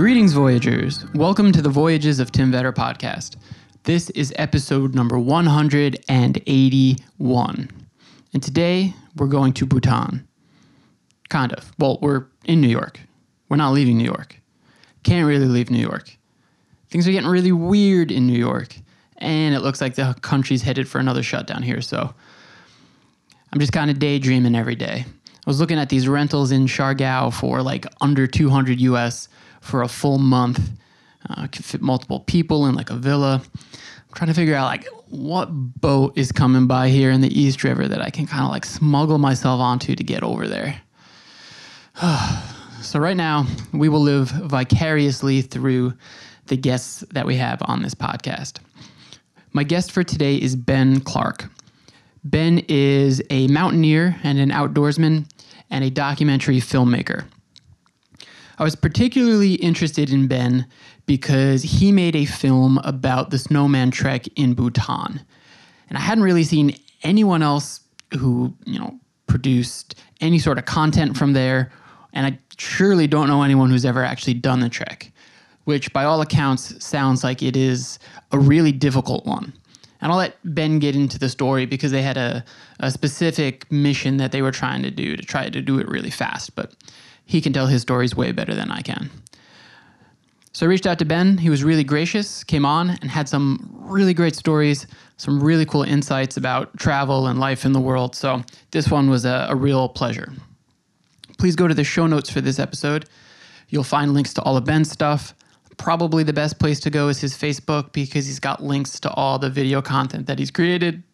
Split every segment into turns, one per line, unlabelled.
Greetings, Voyagers. Welcome to the Voyages of Tim Vetter podcast. This is episode number 181. And today we're going to Bhutan. Kind of. Well, we're in New York. We're not leaving New York. Can't really leave New York. Things are getting really weird in New York. And it looks like the country's headed for another shutdown here. So I'm just kind of daydreaming every day. I was looking at these rentals in Siargao for like under 200 US for a full month. Uh, could fit multiple people in like a villa. I'm trying to figure out like what boat is coming by here in the East River that I can kind of like smuggle myself onto to get over there. so right now we will live vicariously through the guests that we have on this podcast. My guest for today is Ben Clark. Ben is a mountaineer and an outdoorsman and a documentary filmmaker. I was particularly interested in Ben because he made a film about the snowman trek in Bhutan. And I hadn't really seen anyone else who, you know, produced any sort of content from there. And I surely don't know anyone who's ever actually done the trek, which by all accounts sounds like it is a really difficult one. And I'll let Ben get into the story because they had a, a specific mission that they were trying to do to try to do it really fast. But he can tell his stories way better than I can. So I reached out to Ben. He was really gracious, came on, and had some really great stories, some really cool insights about travel and life in the world. So this one was a, a real pleasure. Please go to the show notes for this episode. You'll find links to all of Ben's stuff. Probably the best place to go is his Facebook because he's got links to all the video content that he's created.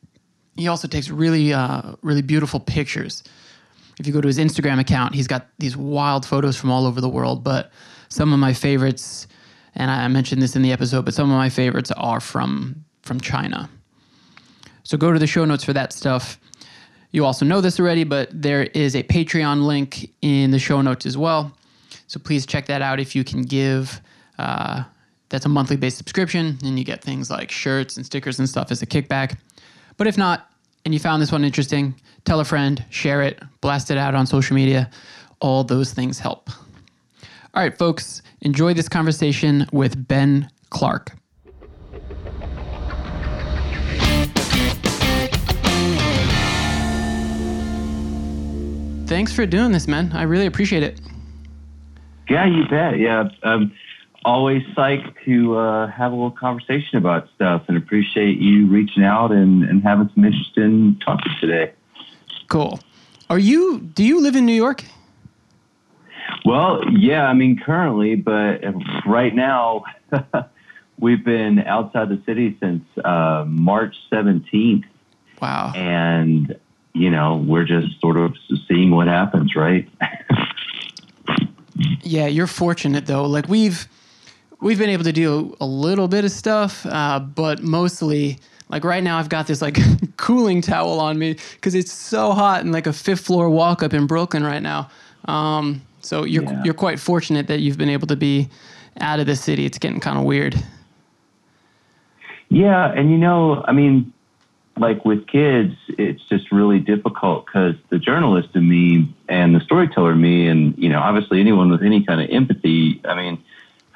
He also takes really, uh, really beautiful pictures if you go to his Instagram account, he's got these wild photos from all over the world. But some of my favorites, and I mentioned this in the episode, but some of my favorites are from from China. So go to the show notes for that stuff. You also know this already, but there is a Patreon link in the show notes as well. So please check that out if you can give. Uh, that's a monthly based subscription, and you get things like shirts and stickers and stuff as a kickback. But if not, and you found this one interesting, tell a friend, share it, blast it out on social media. All those things help. All right, folks, enjoy this conversation with Ben Clark. Thanks for doing this, man. I really appreciate it.
Yeah, you bet. Yeah, I'm always psyched to uh, have a little conversation about stuff and appreciate you reaching out and, and having some interest in talking today.
Cool. Are you? Do you live in New York?
Well, yeah. I mean, currently, but right now, we've been outside the city since uh, March seventeenth.
Wow.
And you know, we're just sort of seeing what happens, right?
yeah, you're fortunate though. Like we've we've been able to do a little bit of stuff, uh, but mostly like right now I've got this like cooling towel on me because it's so hot in like a fifth floor walk up in Brooklyn right now. Um, so you're yeah. you're quite fortunate that you've been able to be out of the city. It's getting kind of weird.
Yeah, and you know, I mean, like with kids, it's just really difficult because the journalist in me and the storyteller in me, and you know, obviously anyone with any kind of empathy. I mean,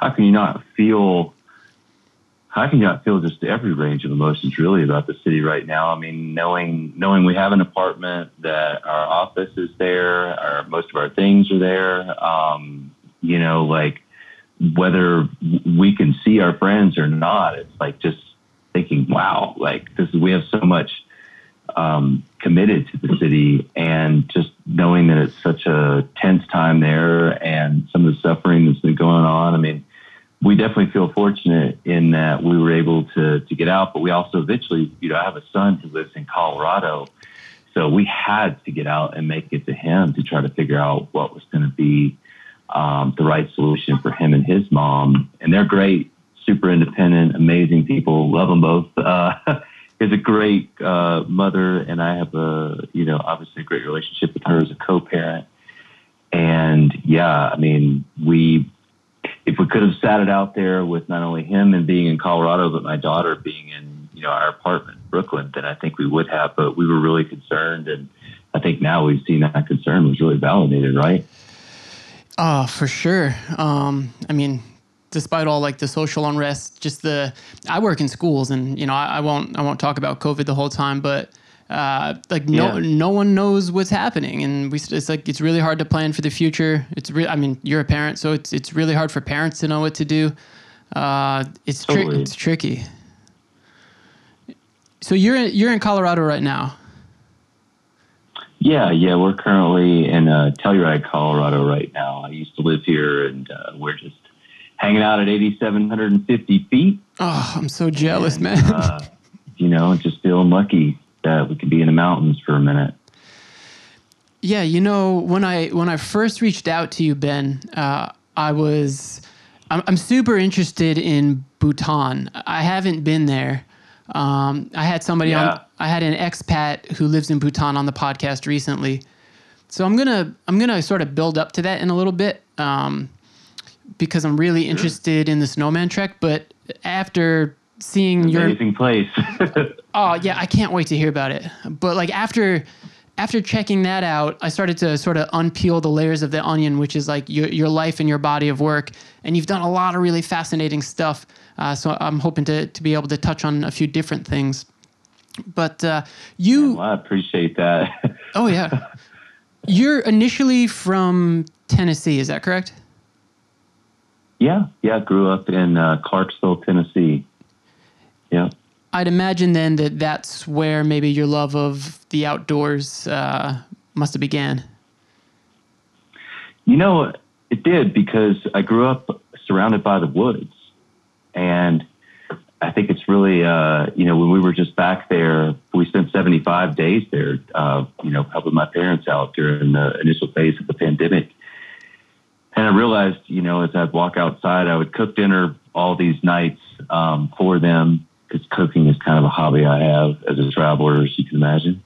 how can you not feel? How can you not feel just every range of emotions really about the city right now? I mean, knowing knowing we have an apartment, that our office is there, our most of our things are there. Um, you know, like whether we can see our friends or not, it's like just thinking, wow, like this we have so much um, committed to the city, and just knowing that it's such a tense time there, and some of the suffering that's been going on. I mean, we definitely feel fortunate in that we were able to to get out, but we also eventually, you know, I have a son who lives in Colorado, so we had to get out and make it to him to try to figure out what was going to be um, the right solution for him and his mom. And they're great, super independent, amazing people. Love them both. Uh, is a great uh, mother, and I have a you know obviously a great relationship with her as a co-parent. And yeah, I mean we if we could have sat it out there with not only him and being in Colorado, but my daughter being in, you know, our apartment in Brooklyn, then I think we would have. But we were really concerned and I think now we've seen that concern was really validated, right?
Oh, for sure. Um, I mean, despite all like the social unrest, just the I work in schools, and you know, I, I won't I won't talk about COVID the whole time, but uh, like no
Yeah.
no one knows what's happening, and we it's like it's really hard to plan for the future. It's real. I mean, you're a parent, so it's it's really hard for parents to know what to do. Uh, it's tri- it's tricky. So you're in, you're in Colorado right now.
Yeah, yeah, we're currently in uh, Telluride, Colorado right now. I used to live here, and uh, we're just hanging out at 8,750 feet.
Oh, I'm so jealous, man.
Uh, you know, just feeling lucky that we could be in the mountains for a minute.
Yeah, you know, when I when I first reached out to you, Ben, uh, I was I'm, I'm super interested in Bhutan. I haven't been there. Um, I had somebody
Yeah.
on. I had an expat who lives in Bhutan on the podcast recently, so I'm gonna I'm gonna sort of build up to that in a little bit um, because I'm really interested in the snowman trek. But after seeing your
Amazing place.
Oh yeah, I can't wait to hear about it. But like after after checking that out, I started to sort of unpeel the layers of the onion, which is like your your life and your body of work. And you've done a lot of really fascinating stuff. Uh, so I'm hoping to to be able to touch on a few different things. But uh, you,
well, I appreciate that.
oh yeah, you're initially from Tennessee, is that correct?
yeah, yeah, I grew up in uh, Clarksville, Tennessee. Yeah.
I'd imagine then that that's where maybe your love of the outdoors uh, must have began.
You know, it did because I grew up surrounded by the woods. And I think it's really, uh, you know, when we were just back there, we spent 75 days there, uh, you know, helping my parents out during the initial phase of the pandemic. And I realized, you know, as I'd walk outside, I would cook dinner all these nights um, for them because cooking is kind of a hobby I have as a traveler, as you can imagine.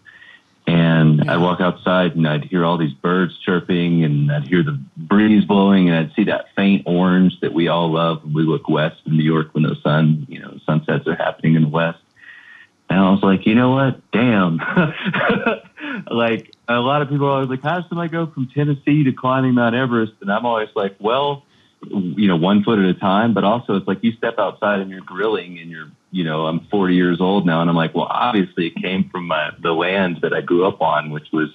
And I'd walk outside and I'd hear all these birds chirping and I'd hear the breeze blowing and I'd see that faint orange that we all love when we look west in New York when the sun, you know, sunsets are happening in the west. And I was like, you know what? Damn. like a lot of people are always like, how does somebody go from Tennessee to climbing Mount Everest? And I'm always like, well, you know, one foot at a time, but also it's like you step outside and you're grilling and you're, you know, I'm 40 years old now. And I'm like, well, obviously it came from my, the land that I grew up on, which was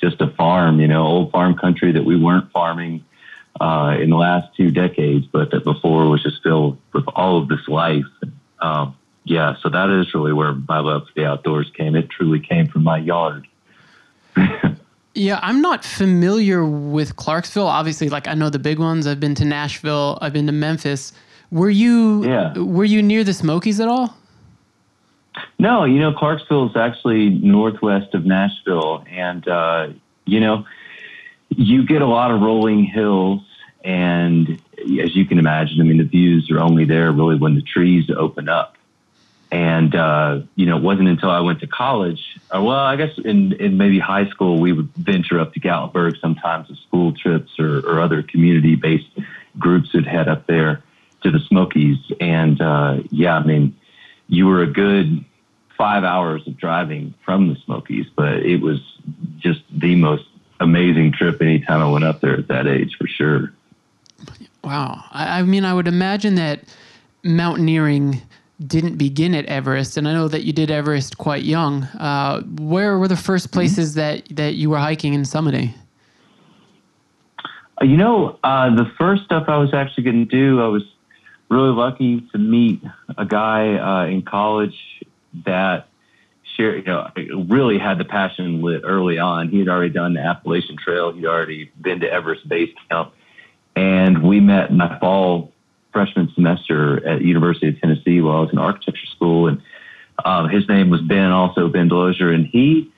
just a farm, you know, old farm country that we weren't farming uh, in the last two decades, but that before was just filled with all of this life. Um, yeah, so that is really where my love for the outdoors came. It truly came from my yard.
Yeah, I'm not familiar with Clarksville. Obviously, like I know the big ones. I've been to Nashville. I've been to Memphis. Were you
Yeah.
were you near the Smokies at all?
No, you know, Clarksville is actually northwest of Nashville. And, uh, you know, you get a lot of rolling hills. And as you can imagine, I mean, the views are only there really when the trees open up. And, uh, you know, it wasn't until I went to college, or well, I guess in, in maybe high school, we would venture up to Gatlinburg sometimes with school trips or, or other community based groups would head up there to the Smokies. And, uh, yeah, I mean, you were a good five hours of driving from the Smokies, but it was just the most amazing trip anytime I went up there at that age for sure.
Wow. I, I mean, I would imagine that mountaineering didn't begin at Everest, and I know that you did Everest quite young. Uh, where were the first places that that you were hiking and summiting?
Uh, You know, uh, the first stuff I was actually going to do, I was really lucky to meet a guy uh, in college that share, you know, really had the passion lit early on. He had already done the Appalachian Trail. He'd already been to Everest Base Camp, and we met in my fall freshman semester at University of Tennessee while I was in architecture school. And um, his name was Ben, also Ben Delosier, and he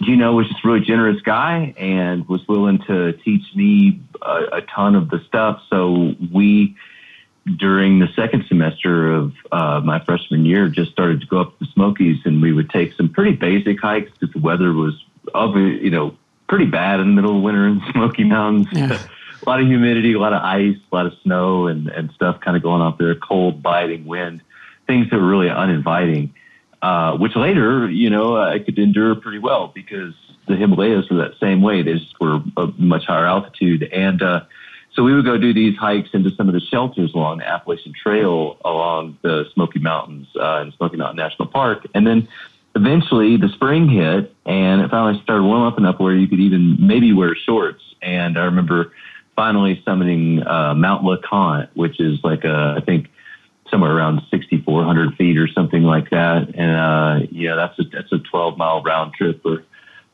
you know, was just a really generous guy and was willing to teach me a, a ton of the stuff. So we, during the second semester of uh, my freshman year, just started to go up to the Smokies, and we would take some pretty basic hikes because the weather was, of you know, pretty bad in the middle of winter in the Smoky Mountains.
Yeah.
a lot of humidity, a lot of ice, a lot of snow, and and stuff kind of going up there. Cold, biting wind, things that were really uninviting uh, which later, you know, I could endure pretty well because the Himalayas were that same way. They just were a much higher altitude. And uh, so we would go do these hikes into some of the shelters along the Appalachian Trail along the Smoky Mountains uh, in Smoky Mountain National Park. And then eventually the spring hit and it finally started warming up enough where you could even maybe wear shorts. And I remember finally summiting uh, Mount LeConte, which is like a, I think somewhere around 6,400 feet or something like that. And, uh, yeah, that's a, that's a 12 mile round trip or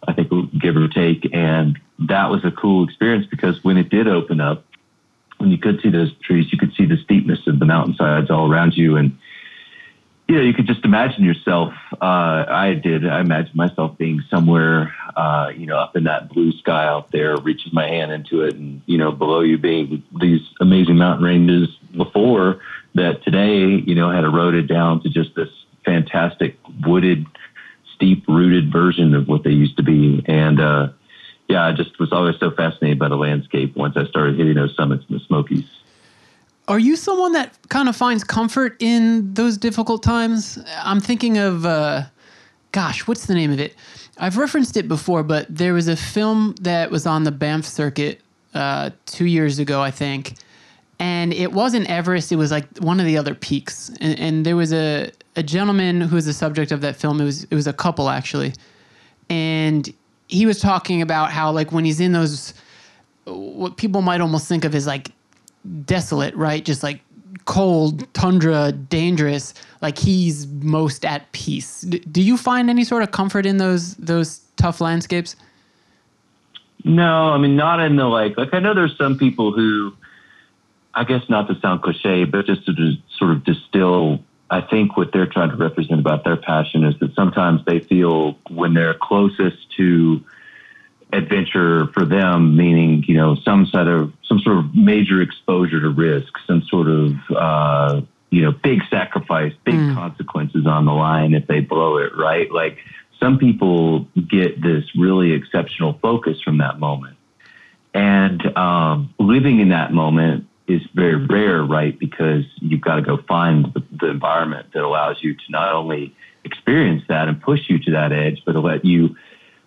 I think give or take. And that was a cool experience because when it did open up, when you could see those trees, you could see the steepness of the mountainsides all around you. And, know, you could just imagine yourself. Uh, I did. I imagined myself being somewhere, uh, you know, up in that blue sky out there, reaching my hand into it, and you know, below you being these amazing mountain ranges before that today, you know, had eroded down to just this fantastic wooded, steep rooted version of what they used to be. And uh, yeah, I just was always so fascinated by the landscape once I started hitting those summits in the Smokies.
Are you someone that kind of finds comfort in those difficult times? I'm thinking of, uh, gosh, what's the name of it? I've referenced it before, but there was a film that was on the Banff circuit uh, two years ago, I think. And it wasn't Everest, it was like one of the other peaks. And, and there was a, a gentleman who was the subject of that film. It was, it was a couple, actually. And he was talking about how, like, when he's in those, what people might almost think of as like desolate, right? Just like cold, tundra, dangerous. Like he's most at peace. D- do you find any sort of comfort in those those tough landscapes?
No, I mean not in the like. Like I know there's some people who, I guess not to sound cliche, but just to sort of distill. I think what they're trying to represent about their passion is that sometimes they feel when they're closest to adventure for them, meaning you know some sort of some sort of major exposure to risk, some sort of uh, you know big sacrifice, big mm. consequences on the line if they blow it, right? Like some people get this really exceptional focus from that moment, and um, living in that moment is very rare, right? Because you've got to go find the, the environment that allows you to not only experience that and push you to that edge, but to let you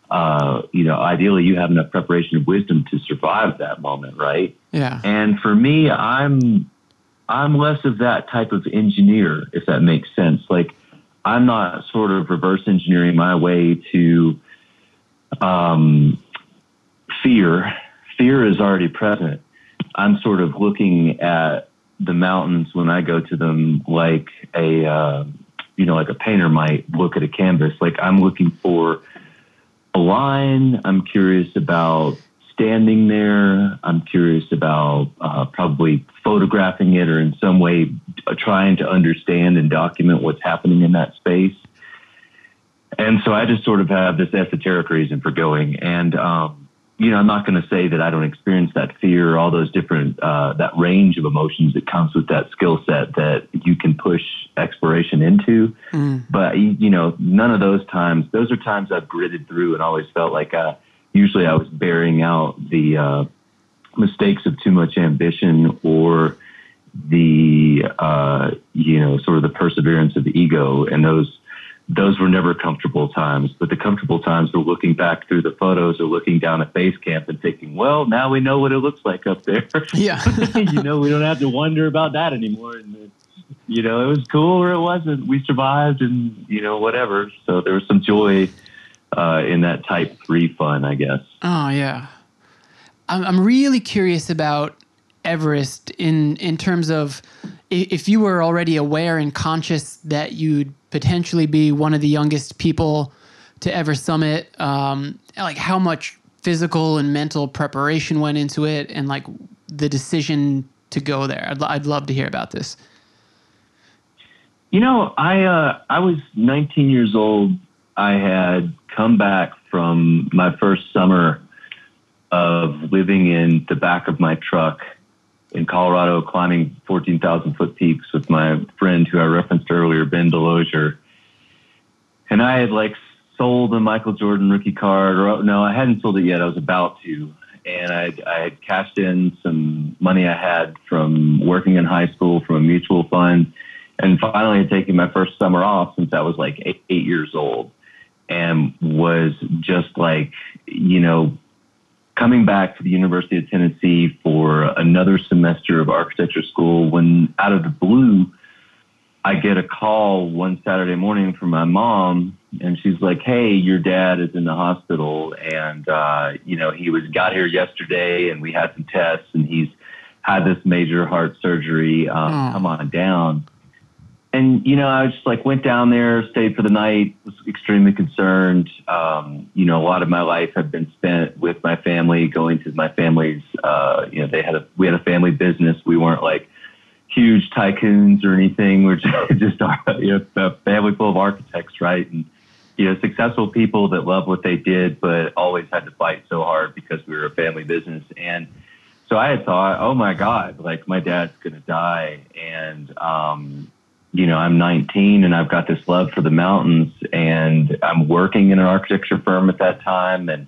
uh, you know, ideally you have enough preparation and wisdom to survive that moment, right?
Yeah.
And for me, I'm I'm less of that type of engineer, if that makes sense. Like I'm not sort of reverse engineering my way to um, fear. Fear is already present. I'm sort of looking at the mountains when I go to them like a uh, you know like a painter might look at a canvas. Like I'm looking for a line. I'm curious about standing there. I'm curious about uh, probably photographing it or in some way uh, trying to understand and document what's happening in that space. And so I just sort of have this esoteric reason for going. And, um, you know, I'm not going to say that I don't experience that fear, all those different, uh, that range of emotions that comes with that skill set that you can push exploration into. Mm. But, you know, none of those times, those are times I've gritted through and always felt like, uh, usually I was bearing out the, uh, mistakes of too much ambition or the, uh, you know, sort of the perseverance of the ego. And those, those were never comfortable times. But the comfortable times were looking back through the photos or looking down at base camp and thinking, well, now we know what it looks like up there.
Yeah.
you know, we don't have to wonder about that anymore. And, you know, it was cool or it wasn't. We survived and, you know, whatever. So there was some joy uh, in that type three fun, I guess.
Oh, yeah. I'm, I'm really curious about Everest in, in terms of if you were already aware and conscious that you'd potentially be one of the youngest people to ever summit, um, like how much physical and mental preparation went into it, and like the decision to go there. I'd, I'd love to hear about this.
You know, I uh, I was 19 years old. I had come back from my first summer of living in the back of my truck in Colorado climbing 14,000 foot peaks with my friend who I referenced earlier, Ben Delosier. And I had like sold a Michael Jordan rookie card, or no, I hadn't sold it yet. I was about to. And I, I had cashed in some money I had from working in high school from a mutual fund. And finally had taken my first summer off since I was like eight, eight years old. and was just like, you know, coming back to the University of Tennessee for another semester of architecture school when out of the blue, I get a call one Saturday morning from my mom, and she's like, "Hey, your dad is in the hospital, and uh, you know he was got here yesterday, and we had some tests, and he's had this major heart surgery. Um,
Oh.
Come on down." And you know, I just like went down there, stayed for the night, was extremely concerned. Um, you know, a lot of my life had been spent with my family, going to my family's. Uh, you know, they had a we had a family business. We weren't like huge tycoons or anything. We're just, just you know, a family full of architects, right? And you know, successful people that love what they did, but always had to fight so hard because we were a family business. And so I had thought, oh my God, like my dad's to die. And, um, you know, I'm 19 and I've got this love for the mountains and I'm working in an architecture firm at that time. And,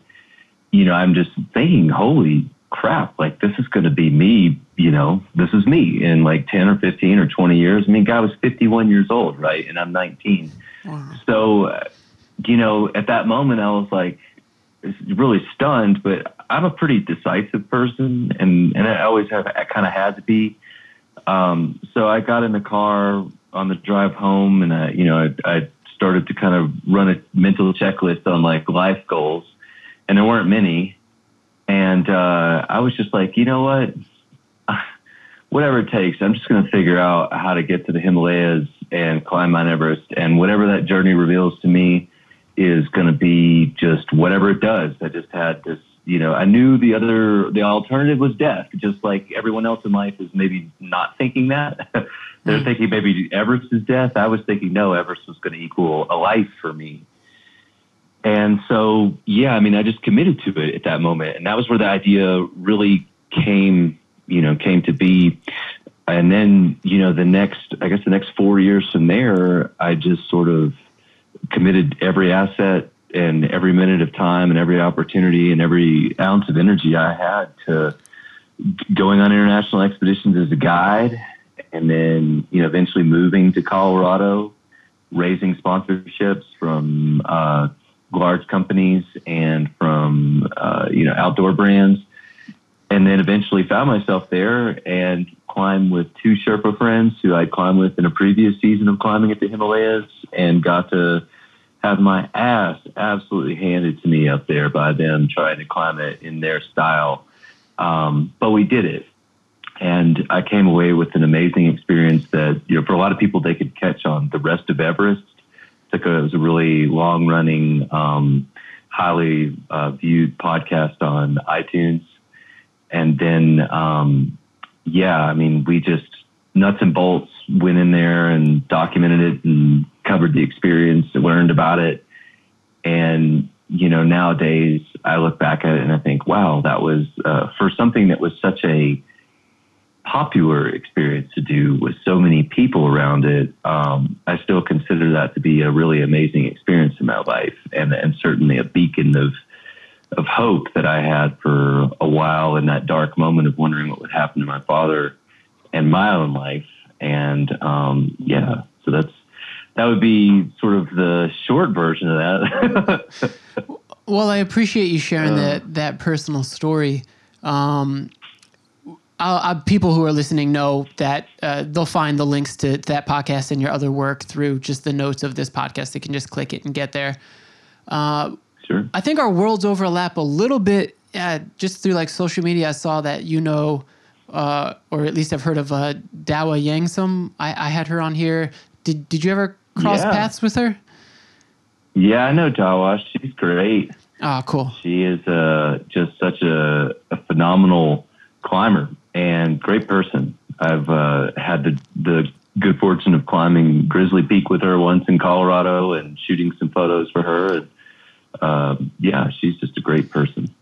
you know, I'm just thinking, holy crap, like this is going to be me, you know, this is me in like 10 or 15 or 20 years. I mean, guy was 51 years old, right? And I'm 19. Wow. So, you know, at that moment, I was like really stunned, but I'm a pretty decisive person and, and I always have, I kind of had to be. Um, so I got in the car on the drive home and I, you know, I, I started to kind of run a mental checklist on like life goals and there weren't many. And, uh, I was just like, you know what? Whatever it takes, I'm just going to figure out how to get to the Himalayas and climb Mount Everest. And whatever that journey reveals to me is going to be just whatever it does. I just had this, you know, I knew the other, the alternative was death, just like everyone else in life is maybe not thinking that. They're hmm. thinking maybe Everest is death. I was thinking no, Everest was going to equal a life for me. And so, yeah, I mean, I just committed to it at that moment. And that was where the idea really came, you know, came to be. And then, you know, the next, I guess the next four years from there, I just sort of committed every asset and every minute of time and every opportunity and every ounce of energy I had to going on international expeditions as a guide and then, you know, eventually moving to Colorado, raising sponsorships from, uh, large companies and from uh, you know outdoor brands, and then eventually found myself there and climbed with two Sherpa friends who I'd climbed with in a previous season of climbing at the Himalayas, and got to have my ass absolutely handed to me up there by them trying to climb it in their style. Um, but we did it. And I came away with an amazing experience that, you know, for a lot of people, they could catch on the rest of Everest it was a really long running, um, highly uh, viewed podcast on iTunes. And then, um, yeah, I mean, we just nuts and bolts went in there and documented it and covered the experience and learned about it. And, you know, nowadays I look back at it and I think, wow, that was uh, for something that was such a popular experience to do with so many people around it, um, I still consider that to be a really amazing experience in my life, and and certainly a beacon of of hope that I had for a while in that dark moment of wondering what would happen to my father and my own life. And um, yeah, so that's that would be sort of the short version of that.
Well, I appreciate you sharing
Uh.
that that personal story. Um, people who are listening know that uh, they'll find the links to that podcast and your other work through just the notes of this podcast. They can just click it and get there.
sure.
I think our worlds overlap a little bit. Uh, just through like social media, I saw that you know, uh, or at least I've heard of uh, Dawa Yangzum. I, I had her on here. Did Did you ever cross
Yeah.
paths with her?
Yeah, I know Dawa. She's great.
Oh, cool.
She is uh, just such a, a phenomenal climber and great person. I've uh, had the, the good fortune of climbing Grizzly Peak with her once in Colorado and shooting some photos for her. And, um, yeah, she's just a great person.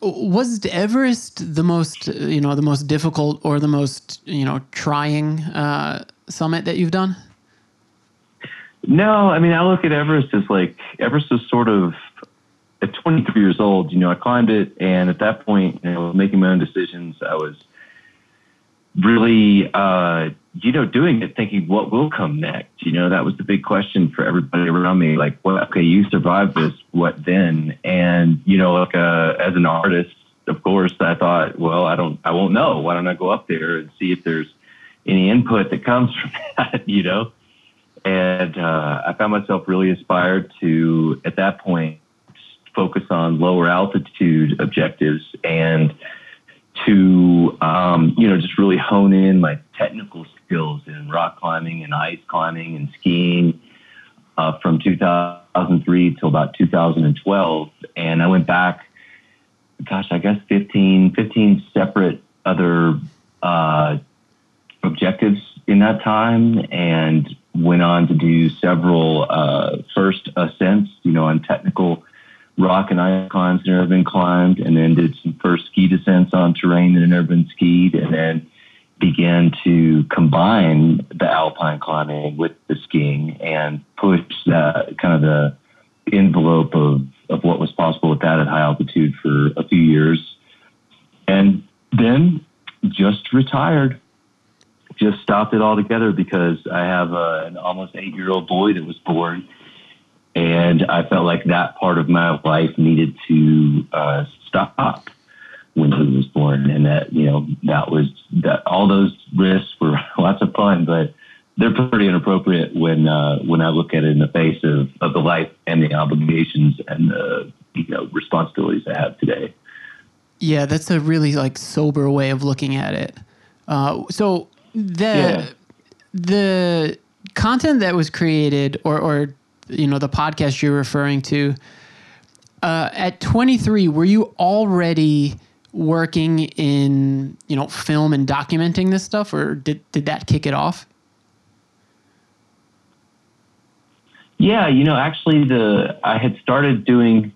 Was Everest the most, uh, you know, the most difficult or the most, you know, trying uh, summit that you've done?
No, I mean, I look at Everest as like, Everest is sort of, at 23 years old, you know, I climbed it. And at that point, you know, making my own decisions. I was really, uh, you know, doing it thinking what will come next. You know, that was the big question for everybody around me. Like, well, okay, you survived this, what then? And, you know, like uh, as an artist, of course, I thought, well, I don't, I won't know. Why don't I go up there and see if there's any input that comes from that, you know? And uh, I found myself really inspired to, at that point, focus on lower altitude objectives and to, um, you know, just really hone in my technical skills in rock climbing and ice climbing and skiing uh, from 2003 till about 2012. And I went back, gosh, I guess 15, 15 separate other uh, objectives in that time and went on to do several uh, first ascents, you know, on technical rock and ice climbs never been climbed, and then did some first ski descents on terrain that had never been skied, and then began to combine the alpine climbing with the skiing and push that kind of the envelope of, of what was possible with that at high altitude for a few years. And then just retired just stopped it altogether because I have a, an almost eight year old boy that was born. And I felt like that part of my life needed to uh, stop when he was born. And that, you know, that was that all those risks were lots of fun, but they're pretty inappropriate when uh, when I look at it in the face of, of the life and the obligations and the you know responsibilities I have today.
Yeah, that's a really like sober way of looking at it. Uh, so the
Yeah.
the content that was created or or you know the podcast you're referring to uh, at 23 were you already working in you know film and documenting this stuff or did did that kick it off
Yeah, you know, actually, the I had started doing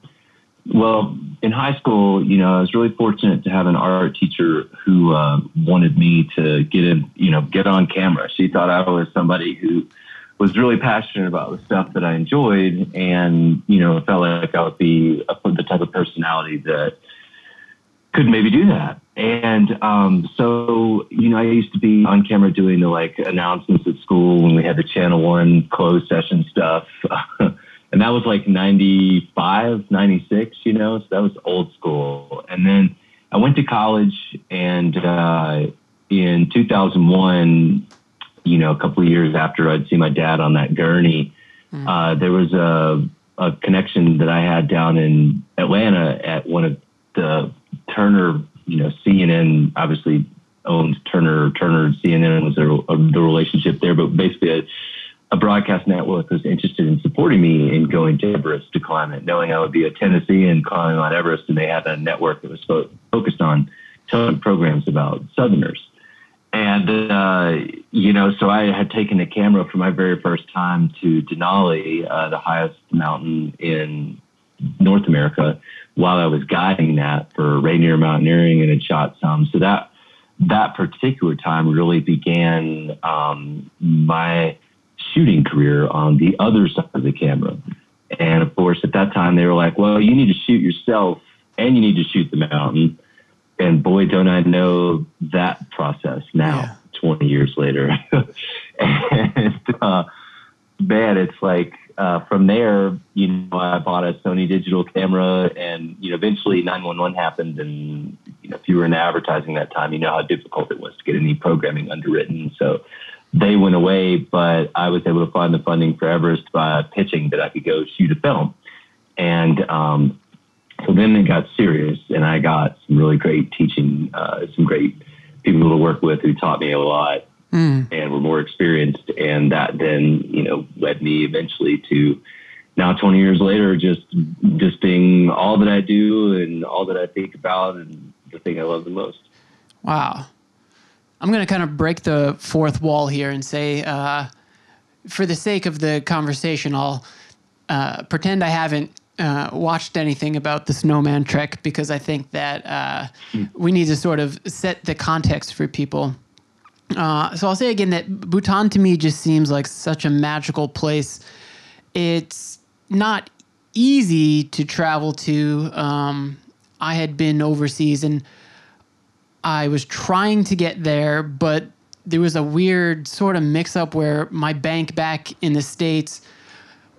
well in high school. You know, I was really fortunate to have an art teacher who uh, wanted me to get in, you know, get on camera. She thought I was somebody who was really passionate about the stuff that I enjoyed, and you know, felt like I would be a, the type of personality that could maybe do that. And um, so, you know, I used to be on camera doing the like announcements at school when we had the Channel One closed session stuff. and that was like 95, 96, you know, so that was old school. And then I went to college and uh, in 2001, you know, a couple of years after I'd see my dad on that gurney, uh, there was a, a connection that I had down in Atlanta at one of the Turner, you know, CNN obviously owned Turner. Turner and CNN was the, uh, the relationship there, but basically a, a broadcast network was interested in supporting me in going to Everest to climb it, knowing I would be a Tennessean climbing on Everest, and they had a network that was fo- focused on telling programs about Southerners. And, uh, you know, so I had taken a camera for my very first time to Denali, uh, the highest mountain in North America, while I was guiding that for Rainier Mountaineering and had shot some. So that that particular time really began um, my shooting career on the other side of the camera. And of course, at that time, they were like, well, you need to shoot yourself and you need to shoot the mountain. And boy, don't I know that process now,
Yeah.
20 years later. and uh, man, it's like uh, from there, you know, I bought a Sony digital camera and, you know, eventually 911 happened. And, you know, if you were in advertising that time, you know how difficult it was to get any programming underwritten. So they went away, but I was able to find the funding for Everest by pitching that I could go shoot a film. And um, so then it got serious, and I got some really great teaching, uh, some great people to work with who taught me a lot and were more experienced. And that then, you know, led me eventually to now 20 years later, just, just being all that I do and all that I think about and the thing I love the most.
Wow. I'm going to kind of break the fourth wall here and say, uh, for the sake of the conversation, I'll uh, pretend I haven't uh, watched anything about the Snowman Trek because I think that uh, we need to sort of set the context for people. Uh, so I'll say again that Bhutan to me just seems like such a magical place. It's not easy to travel to. Um, I had been overseas and I was trying to get there, but there was a weird sort of mix up where my bank back in the States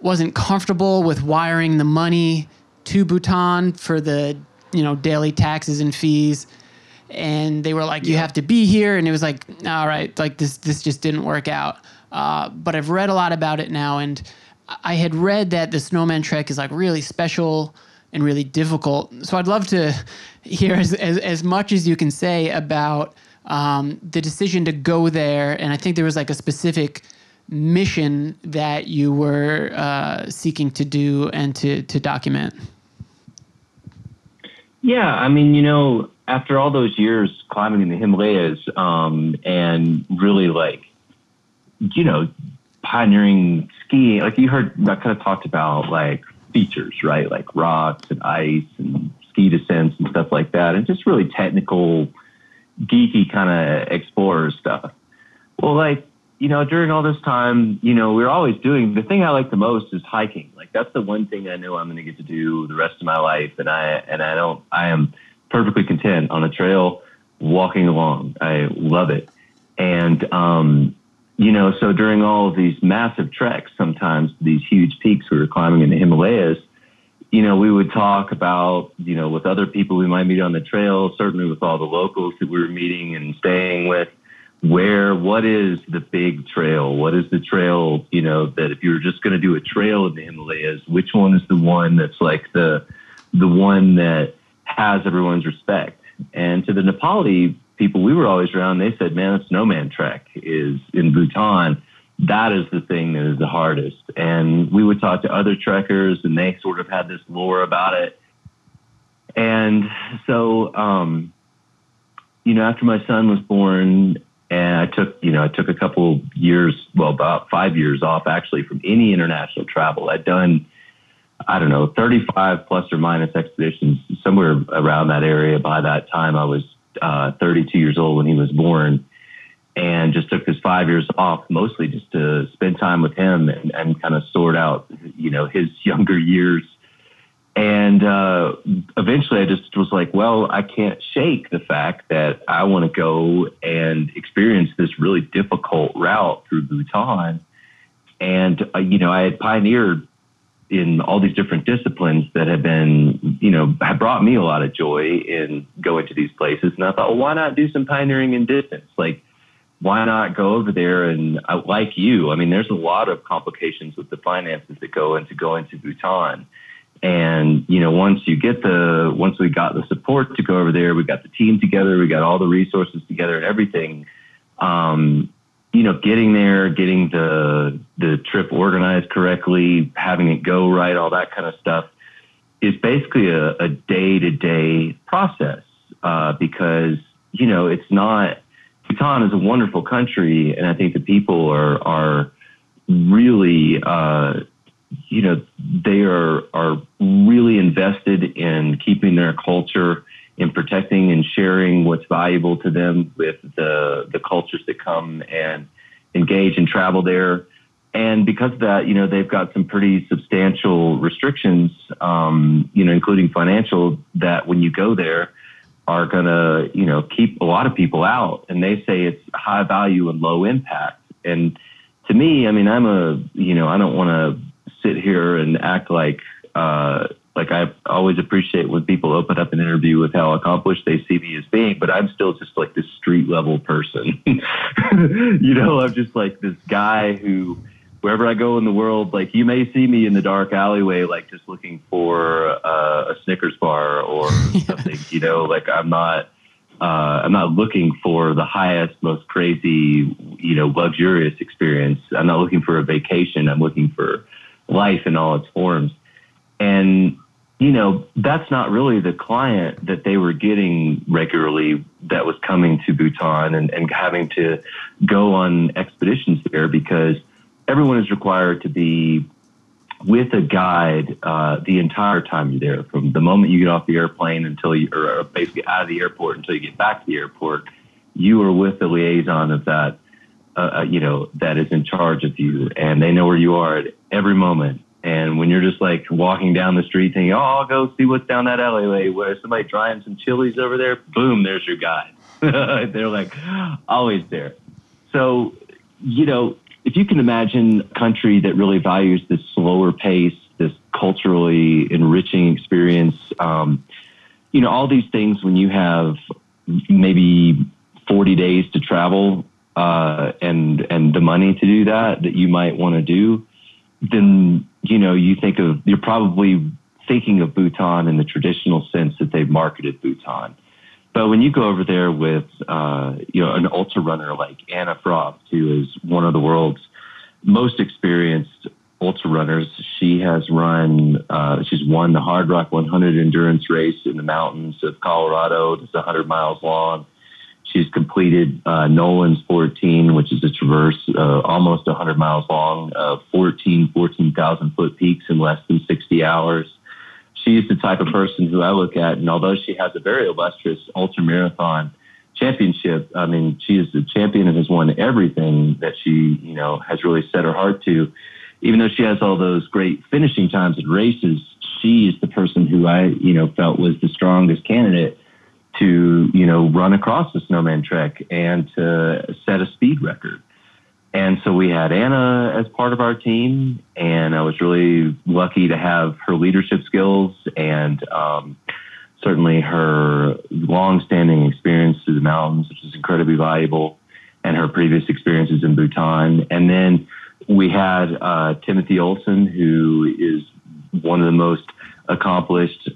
wasn't comfortable with wiring the money to Bhutan for the, you know, daily taxes and fees. And they were like, you have to be here. And it was like, all right, like this, this just didn't work out. Uh, but I've read a lot about it now. And I had read that the snowman trek is like really special and really difficult. So I'd love to hear as, as, as much as you can say about um, the decision to go there. And I think there was like a specific mission that you were uh, seeking to do and to, to document.
Yeah, I mean, you know, after all those years climbing in the Himalayas um, and really like, you know, pioneering skiing, like you heard, I kind of talked about like features, right? Like rocks and ice and ski descents and stuff like that, and just really technical, geeky kind of explorer stuff. Well, like, you know, during all this time, you know, we are always doing the thing I like the most is hiking. Like that's the one thing I know I'm going to get to do the rest of my life, and I and I don't, I am perfectly content on a trail walking along. I love it, and um, you know, so during all of these massive treks, sometimes these huge peaks we were climbing in the Himalayas, you know, we would talk about, you know, with other people we might meet on the trail, certainly with all the locals that we were meeting and staying with, where, what is the big trail? What is the trail, you know, that if you're just going to do a trail in the Himalayas, which one is the one that's like the, the one that has everyone's respect? And to the Nepali people we were always around, they said, man, the snowman trek is in Bhutan. That is the thing that is the hardest. And we would talk to other trekkers and they sort of had this lore about it. And so, um, you know, after my son was born and I took, you know, I took a couple years, well, about five years off actually from any international travel. I'd done, I don't know, 35 plus or minus expeditions somewhere around that area by that time. I was uh, 32 years old when he was born and just took this five years off, mostly just to spend time with him and, and kind of sort out, you know, his younger years. And uh, eventually I just was like, well, I can't shake the fact that I want to go and experience this really difficult route through Bhutan. And, uh, you know, I had pioneered in all these different disciplines that have been, you know, have brought me a lot of joy in going to these places. And I thought, well, why not do some pioneering in distance? Like, why not go over there and uh, like you? I mean, there's a lot of complications with the finances that go into going to Bhutan. And, you know, once you get the, once we got the support to go over there, we got the team together, we got all the resources together and everything. Um, you know, getting there, getting the the trip organized correctly, having it go right, all that kind of stuff is basically a day to day process uh, because you know it's not. Bhutan is a wonderful country, and I think the people are are really, uh, you know, they are are really invested in keeping their culture in protecting and sharing what's valuable to them with the the cultures that come and engage and travel there. And because of that, you know, they've got some pretty substantial restrictions, um, you know, including financial, that when you go there are going to, you know, keep a lot of people out. And they say it's high value and low impact. And to me, I mean, I'm a, you know, I don't want to sit here and act like, uh, like I always appreciate when people open up an interview with how accomplished they see me as being, but I'm still just like this street level person. you know, I'm just like this guy who, wherever I go in the world, like you may see me in the dark alleyway, like just looking for uh, a Snickers bar or something. you know, like I'm not. Uh, I'm not looking for the highest, most crazy, you know, luxurious experience. I'm not looking for a vacation. I'm looking for life in all its forms. And you know, that's not really the client that they were getting regularly that was coming to Bhutan and, and having to go on expeditions there because everyone is required to be with a guide uh, the entire time you're there, from the moment you get off the airplane until you, or basically out of the airport until you get back to the airport, you are with the liaison of that, uh, uh you know, that is in charge of you, and they know where you are at every moment. And when you're just like walking down the street thinking, oh, I'll go see what's down that alleyway where somebody drying some chilies over there, boom, there's your guide. They're like always there. so, you know, if you can imagine a country that really values this slower pace, this culturally enriching experience, um, you know, all these things when you have maybe 40 days to travel uh, and and the money to do that that you might want to do, then you know you think of you're probably thinking of Bhutan in the traditional sense that they've marketed Bhutan. But when you go over there with, uh, you know, an ultra runner like Anna Frost, who is one of the world's most experienced ultra runners, she has run, uh, she's won the Hardrock 100 endurance race in the mountains of Colorado. It's 100 miles long. She's completed uh, Nolan's 14, which is a traverse uh, almost 100 miles long, uh, 14, 14,000 foot peaks in less than 60 hours she's the type of person who I look at, and although she has a very illustrious ultra marathon championship, I mean, she is the champion and has won everything that she, you know, has really set her heart to. Even though she has all those great finishing times in races, she is the person who I, you know, felt was the strongest candidate to, you know, run across the snowman trek and to set a speed record. And so we had Anna as part of our team, and I was really lucky to have her leadership skills and um, certainly her long-standing experience through the mountains, which is incredibly valuable, and her previous experiences in Bhutan. And then we had uh, Timothy Olson, who is one of the most accomplished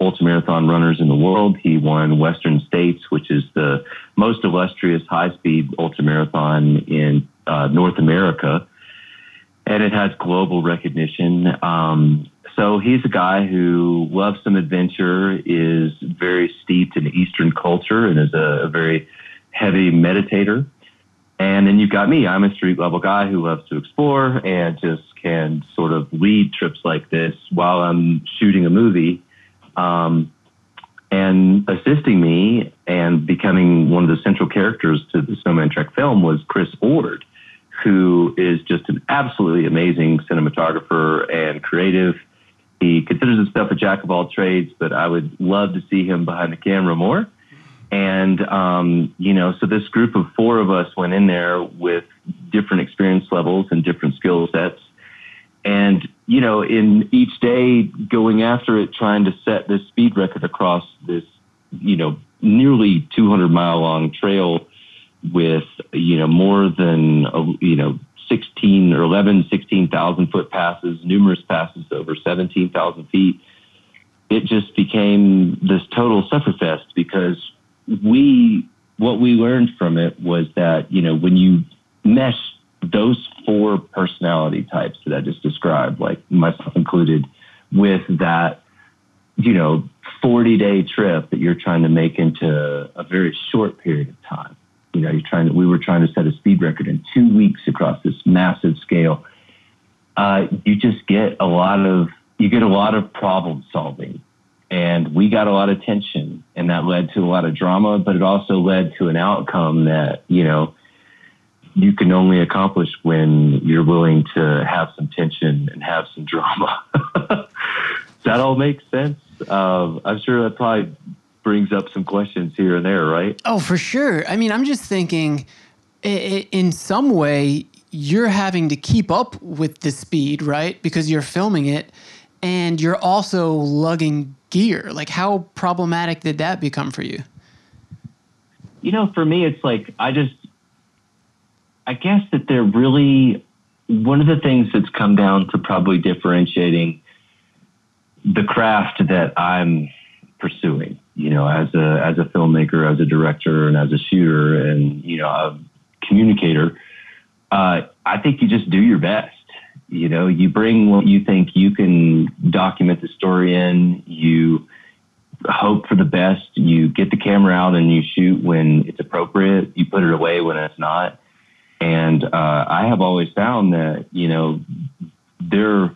ultramarathon runners in the world. He won Western States, which is the most illustrious high-speed ultramarathon in uh, North America, and it has global recognition. Um, so he's a guy who loves some adventure, is very steeped in Eastern culture, and is a, a very heavy meditator. And then you've got me. I'm a street level guy who loves to explore and just can sort of lead trips like this while I'm shooting a movie. Um, and assisting me and becoming one of the central characters to the Snowman Trek film was Chris Ord, who is just an absolutely amazing cinematographer and creative. He considers himself a jack of all trades, but I would love to see him behind the camera more. And, um, you know, so this group of four of us went in there with different experience levels and different skill sets. And, you know, in each day going after it, trying to set this speed record across this, you know, nearly 200 mile long trail with, you know, more than, you know, 16 or 11, 16,000 foot passes, numerous passes over 17,000 feet. It just became this total sufferfest because we, what we learned from it was that, you know, when you mesh those four personality types that I just described, like myself included, with that, you know, 40 day trip that you're trying to make into a very short period of time. You know, you're trying to, we were trying to set a speed record in two weeks across this massive scale. Uh, you just get a lot of, you get a lot of problem solving. And we got a lot of tension, and that led to a lot of drama, but it also led to an outcome that, you know, you can only accomplish when you're willing to have some tension and have some drama. That all make sense? Uh, I'm sure that probably brings up some questions here and there, right?
Oh, for sure. I mean, I'm just thinking in some way, you're having to keep up with the speed, right? Because you're filming it and you're also lugging gear. Like, how problematic did that become for you?
You know, for me, it's like I just I guess that they're really one of the things that's come down to probably differentiating the craft that I'm pursuing, you know, as a as a filmmaker, as a director, and as a shooter, and you know, a communicator. Uh, I think you just do your best. You know, you bring what you think you can document the story in. You hope for the best. You get the camera out and you shoot when it's appropriate. You put it away when it's not. And uh, I have always found that, you know, there,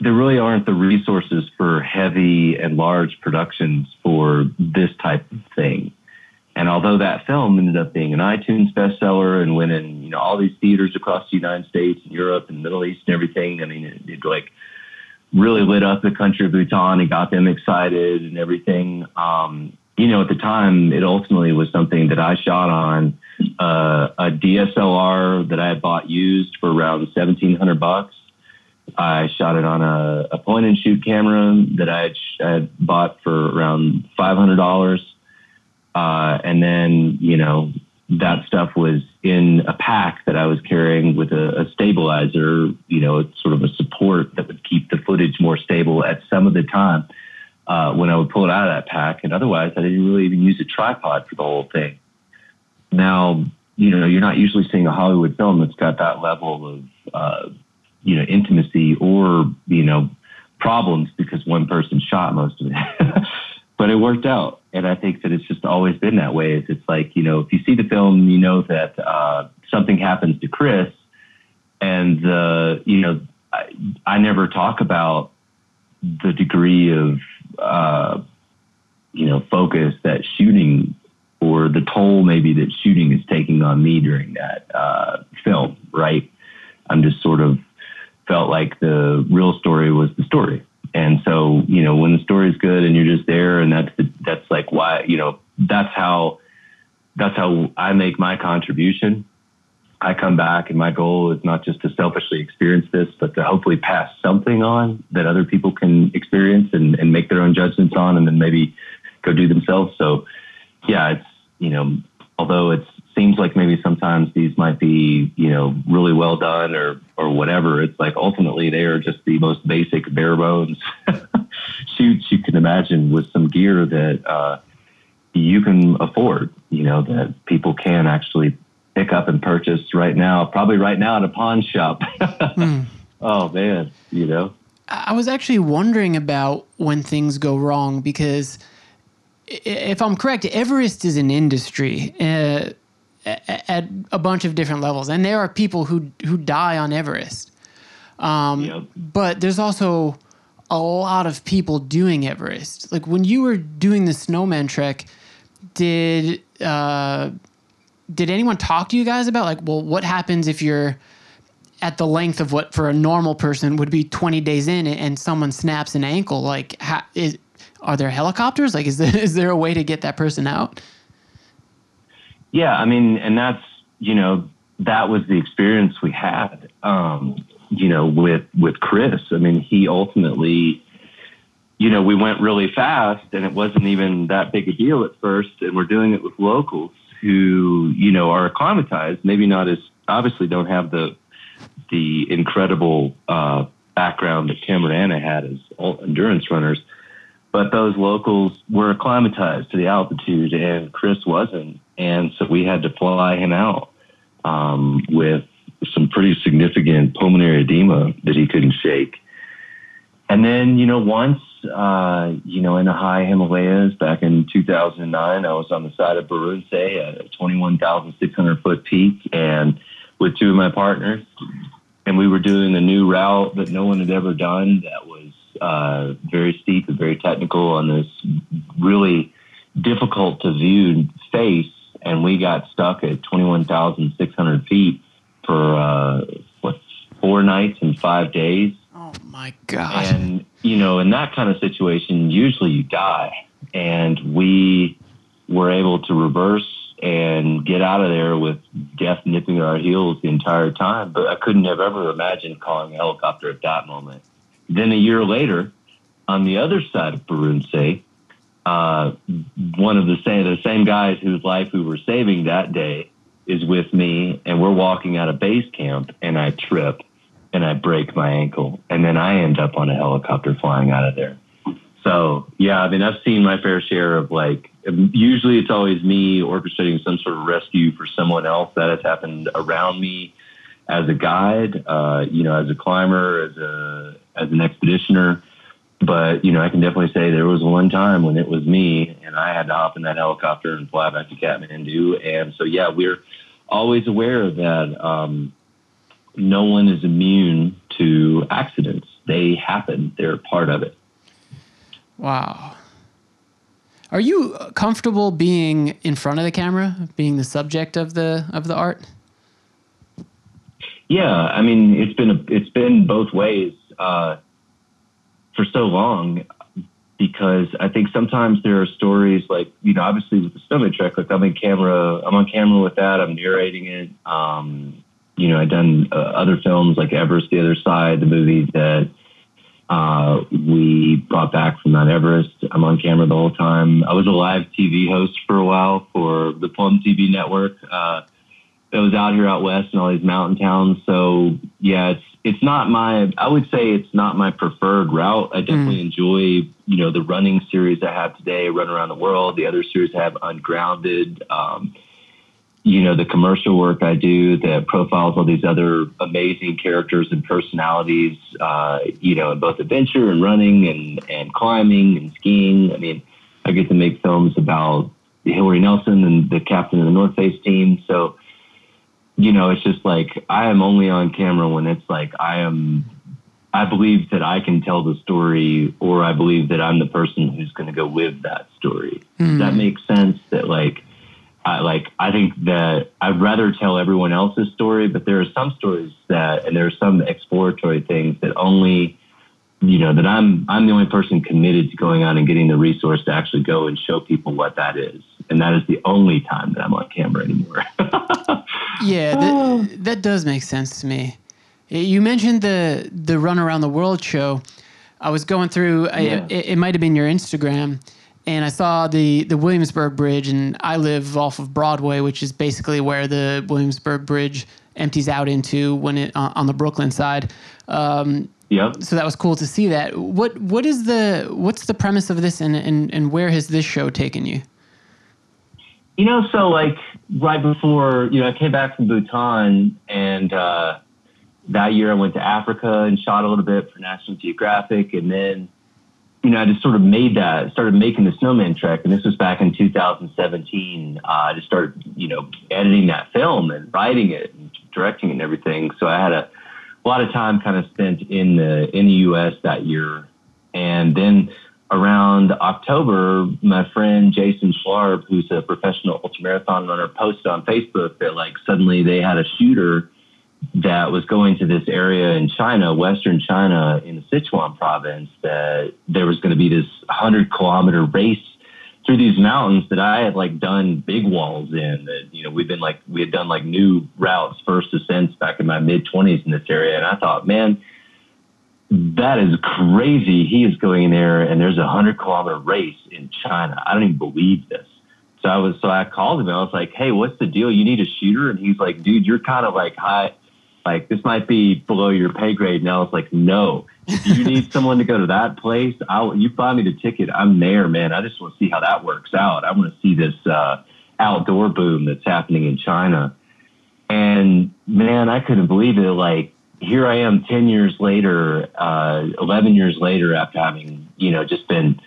there really aren't the resources for heavy and large productions for this type of thing. And although that film ended up being an iTunes bestseller and went in, you know, all these theaters across the United States and Europe and Middle East and everything, I mean, it, it like really lit up the country of Bhutan and got them excited and everything. Um, you know, at the time, it ultimately was something that I shot on uh, a DSLR that I had bought used for around seventeen hundred bucks. I shot it on a, a point and shoot camera that I had, I had bought for around five hundred dollars, uh, and then you know that stuff was in a pack that I was carrying with a, a stabilizer. You know, sort of a support that would keep the footage more stable at some of the time uh, when I would pull it out of that pack, and otherwise I didn't really even use a tripod for the whole thing. Now, you know, you're not usually seeing a Hollywood film that's got that level of, uh, you know, intimacy or, you know, problems because one person shot most of it. but it worked out. And I think that it's just always been that way. It's, it's like, you know, if you see the film, you know that uh, something happens to Chris and, uh, you know, I, I never talk about the degree of, uh, you know, focus that shooting or the toll maybe that shooting is taking on me during that uh, film, right? I'm just sort of felt like the real story was the story. And so, you know, when the story's good and you're just there and that's, the, that's like why, you know, that's how, that's how I make my contribution. I come back and my goal is not just to selfishly experience this, but to hopefully pass something on that other people can experience and, and make their own judgments on and then maybe go do themselves. So yeah, it's, you know, although it seems like maybe sometimes these might be, you know, really well done or, or whatever, it's like ultimately they are just the most basic bare bones shoots you can imagine with some gear that, uh, you can afford, you know, that people can actually pick up and purchase right now, probably right now at a pawn shop. mm. Oh man, you know.
I was actually wondering about when things go wrong because if I'm correct, Everest is an industry uh, at a bunch of different levels, and there are people who who die on Everest. Um, yep. But there's also a lot of people doing Everest. Like when you were doing the snowman trek, did uh, did anyone talk to you guys about like, well, what happens if you're at the length of what for a normal person would be 20 days in and someone snaps an ankle? Like, is, are there helicopters? Like, is there, is there a way to get that person out?
Yeah, I mean, and that's you know that was the experience we had. Um, you know, with with Chris. I mean, he ultimately, you know, we went really fast, and it wasn't even that big a deal at first. And we're doing it with locals who you know are acclimatized, maybe not as obviously don't have the the incredible uh, background that Tim and Anna had as endurance runners but those locals were acclimatized to the altitude and Chris wasn't. And so we had to fly him out um, with some pretty significant pulmonary edema that he couldn't shake. And then, you know, once, uh, you know, in the high Himalayas back in 2009, I was on the side of Baruntse at a 21,600 foot peak and with two of my partners. And we were doing a new route that no one had ever done that was uh, very steep and very technical on this really difficult to view face, and we got stuck at 21,600 feet for uh, what four nights and five days.
Oh my god!
And you know, in that kind of situation, usually you die, and we were able to reverse and get out of there with death nipping at our heels the entire time. But I couldn't have ever imagined calling a helicopter at that moment. Then a year later, on the other side of Baruntse, uh, one of the same the same guys whose life we were saving that day is with me, and we're walking out of base camp, and I trip and I break my ankle, and then I end up on a helicopter flying out of there. So yeah, I mean, I've seen my fair share of like. Usually, it's always me orchestrating some sort of rescue for someone else that has happened around me as a guide, uh, you know, as a climber, as a as an expeditioner. But you know, I can definitely say there was one time when it was me, and I had to hop in that helicopter and fly back to Kathmandu. And so, yeah, we're always aware of that um, no one is immune to accidents. They happen; they're part of it.
Wow. Are you comfortable being in front of the camera, being the subject of the of the art?
Yeah, I mean, it's been a, it's been both ways uh, for so long. because I think sometimes there are stories like, you know, obviously with the Snowman Trek, like I'm in camera, I'm on camera with that, I'm narrating it. Um, you know, I've done uh, other films like Everest, The Other Side, the movie that uh, we brought back from Mount Everest. I'm on camera the whole time. I was a live TV host for a while for the Plum TV network. Uh, that was out here out west in all these mountain towns. So yeah, it's it's not my. I would say it's not my preferred route. I definitely mm. enjoy you know the running series I have today, Run Around the World. The other series I have Ungrounded. Um, you know the commercial work I do that profiles all these other amazing characters and personalities. Uh, you know, in both adventure and running and and climbing and skiing. I mean, I get to make films about Hilaree Nelson and the captain of the North Face team. So you know, it's just like I am only on camera when it's like I am. I believe that I can tell the story, or I believe that I'm the person who's going to go live that story. Mm. Does that hmm. make sense? That like, I like I think that I'd rather tell everyone else's story, but there are some stories that, and there are some exploratory things that only you know that I'm I'm the only person committed to going out and getting the resource to actually go and show people what that is, and that is the only time that I'm on camera anymore.
Yeah, that, oh. that does make sense to me. You mentioned the the Run Around the World show. I was going through. Yeah. I, it, it might have been your Instagram, and I saw the the Williamsburg Bridge. And I live off of Broadway, which is basically where the Williamsburg Bridge empties out into when it on the Brooklyn side. Um,
Yep.
So that was cool to see that. What what is the what's the premise of this, and and, and where has this show taken you?
You know, so like right before, you know, I came back from Bhutan and uh, that year I went to Africa and shot a little bit for National Geographic. And then, you know, I just sort of made that, started making the Snowman Trek. And this was back in 2017. Uh, I just started, you know, editing that film and writing it and directing it and everything. So I had a, a lot of time kind of spent in the, in the U.S. that year. And then, around October, my friend Jason Schlarb, who's a professional ultramarathon runner, posted on Facebook that like suddenly they had a shooter that was going to this area in China, Western China, in the Sichuan province, that there was going to be this 100 kilometer race through these mountains that I had like done big walls in that, you know, we've been like, we had done like new routes, first ascents back in my mid 20s in this area. And I thought, man, that is crazy. He is going in there and there's a hundred kilometer race in China. I don't even believe this. So I was, so I called him and I was like, Hey, what's the deal? You need a shooter? And he's like, dude, you're kind of like high, like this might be below your pay grade. And I was like, no, if you need someone to go to that place, I'll, you buy me the ticket. I'm there, man. I just want to see how that works out. I want to see this, uh, outdoor boom that's happening in China. And man, I couldn't believe it. Like here I am 10 years later, uh, 11 years later, after having, you know, just been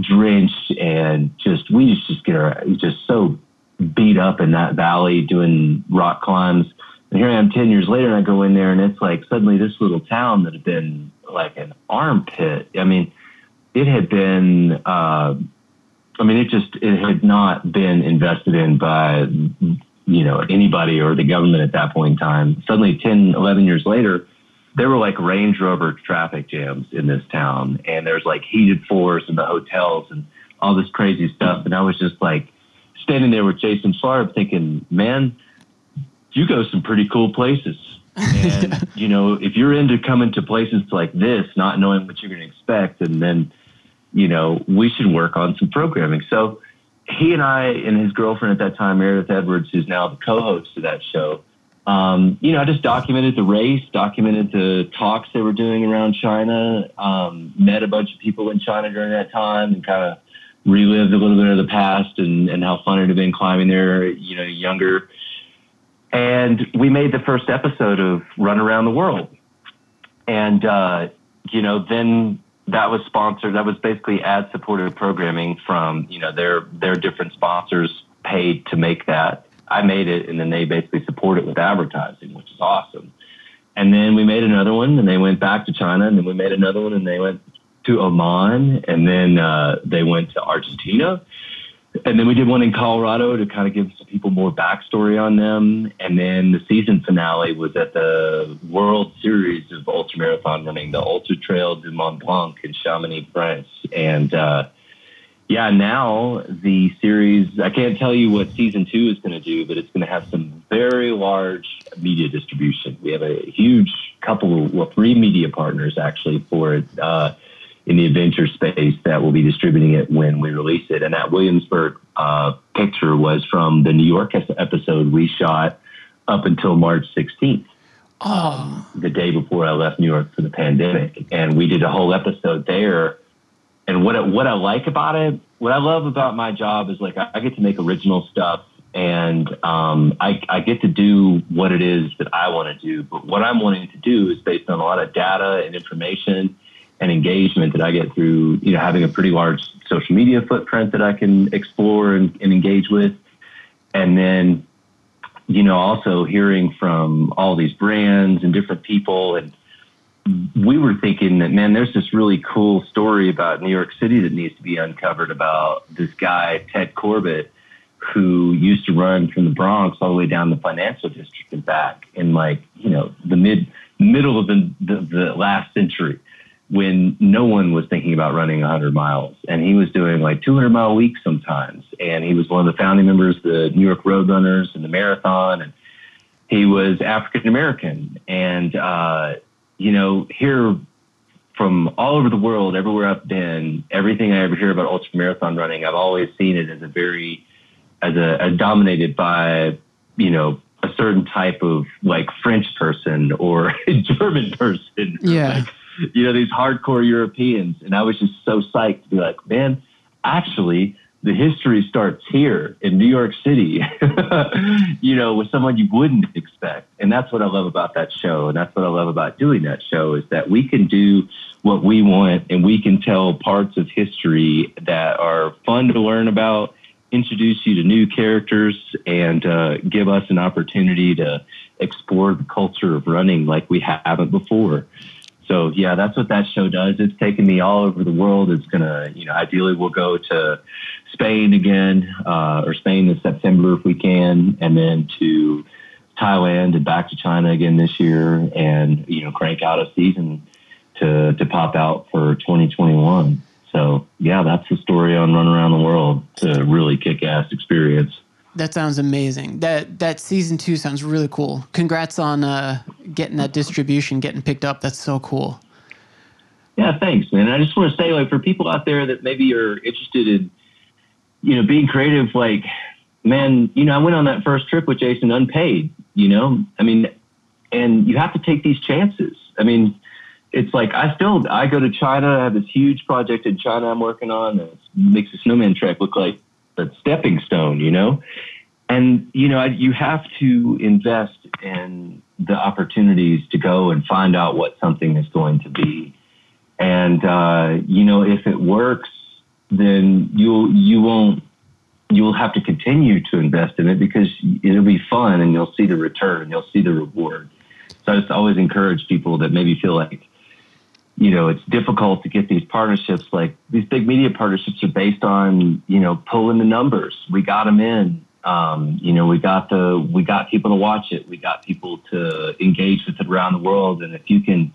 drenched and just, we just, just get our, just so beat up in that valley doing rock climbs. And here I am 10 years later and I go in there and it's like suddenly this little town that had been like an armpit. I mean, it had been, uh, I mean, it just, it had not been invested in by you know, anybody or the government at that point in time. Suddenly 10, 11 years later, there were like Range Rover traffic jams in this town and there's like heated floors in the hotels and all this crazy stuff. And I was just like standing there with Jason Schlarb thinking, man, you go some pretty cool places. And, you know, if you're into coming to places like this, not knowing what you're going to expect, and then, you know, we should work on some programming. So, he and I and his girlfriend at that time, Meredith Edwards, who's now the co-host of that show, um, you know, I just documented the race, documented the talks they were doing around China, um, met a bunch of people in China during that time, and kind of relived a little bit of the past and, and how fun it had been climbing there, you know, younger. And we made the first episode of Run Around the World. And, uh, you know, then that was sponsored. That was basically ad supported programming from, you know, their, their different sponsors paid to make that. I made it and then they basically support it with advertising, which is awesome. And then we made another one and they went back to China and then we made another one and they went to Oman and then uh, they went to Argentina and then we did one in Colorado to kind of give some people more backstory on them. And then the season finale was at the World Series of ultramarathon running, the Ultra Trail du Mont Blanc in Chamonix, France, And uh, yeah, now the series, I can't tell you what season two is going to do, but it's going to have some very large media distribution. We have a huge couple, well, three media partners actually for it uh, in the adventure space that will be distributing it when we release it. And that Williamsburg uh, picture was from the New York episode we shot up until March 16th.
Oh,
the day before I left New York for the pandemic, and we did a whole episode there and what I, what I like about it, what I love about my job is like I, I get to make original stuff, and um, I, I get to do what it is that I want to do. But what I'm wanting to do is based on a lot of data and information and engagement that I get through, you know, having a pretty large social media footprint that I can explore and, and engage with, and then you know also hearing from all these brands and different people. And we were thinking that man, there's this really cool story about New York City that needs to be uncovered about this guy Ted Corbett, who used to run from the Bronx all the way down the financial district and back in like you know the mid middle of the, the, the last century when no one was thinking about running 100 miles and he was doing like 200 mile weeks sometimes and he was one of the founding members of the new york roadrunners and the marathon and he was african american and uh, you know, hear from all over the world, everywhere I've been, everything I ever hear about ultra marathon running, I've always seen it as a very, as a as dominated by, you know, a certain type of like French person or German person.
Yeah.
Like, you know, these hardcore Europeans. And I was just so psyched to be like, man, actually, the history starts here in New York City, you know, with someone you wouldn't expect. And that's what I love about that show. And that's what I love about doing that show is that we can do what we want and we can tell parts of history that are fun to learn about, introduce you to new characters, and uh, give us an opportunity to explore the culture of running like we haven't before. So yeah, that's what that show does. It's taken me all over the world. It's gonna, you know, ideally we'll go to Spain again, uh, or Spain in September if we can, and then to Thailand and back to China again this year, and you know, crank out a season to to pop out for 2021. So yeah, that's the story on Run Around the World. It's a really kick ass experience.
That sounds amazing. That that season two sounds really cool. Congrats on uh, getting that distribution, getting picked up. That's so cool.
Yeah, thanks, man. I just want to say, like, for people out there that maybe are interested in, you know, being creative, like, man, you know, I went on that first trip with Jason unpaid. You know, I mean, and you have to take these chances. I mean, it's like I still I go to China. I have this huge project in China I'm working on that makes the snowman trek look like a stepping stone, you know? And, you know, you have to invest in the opportunities to go and find out what something is going to be. And, uh, you know, if it works, then you'll, you won't, you'll have to continue to invest in it because it'll be fun and you'll see the return, you'll see the reward. So I just always encourage people that maybe feel like, you know, it's difficult to get these partnerships. Like these big media partnerships are based on, you know, pulling the numbers. We got them in. Um, you know, we got the we got people to watch it. We got people to engage with it around the world. And if you can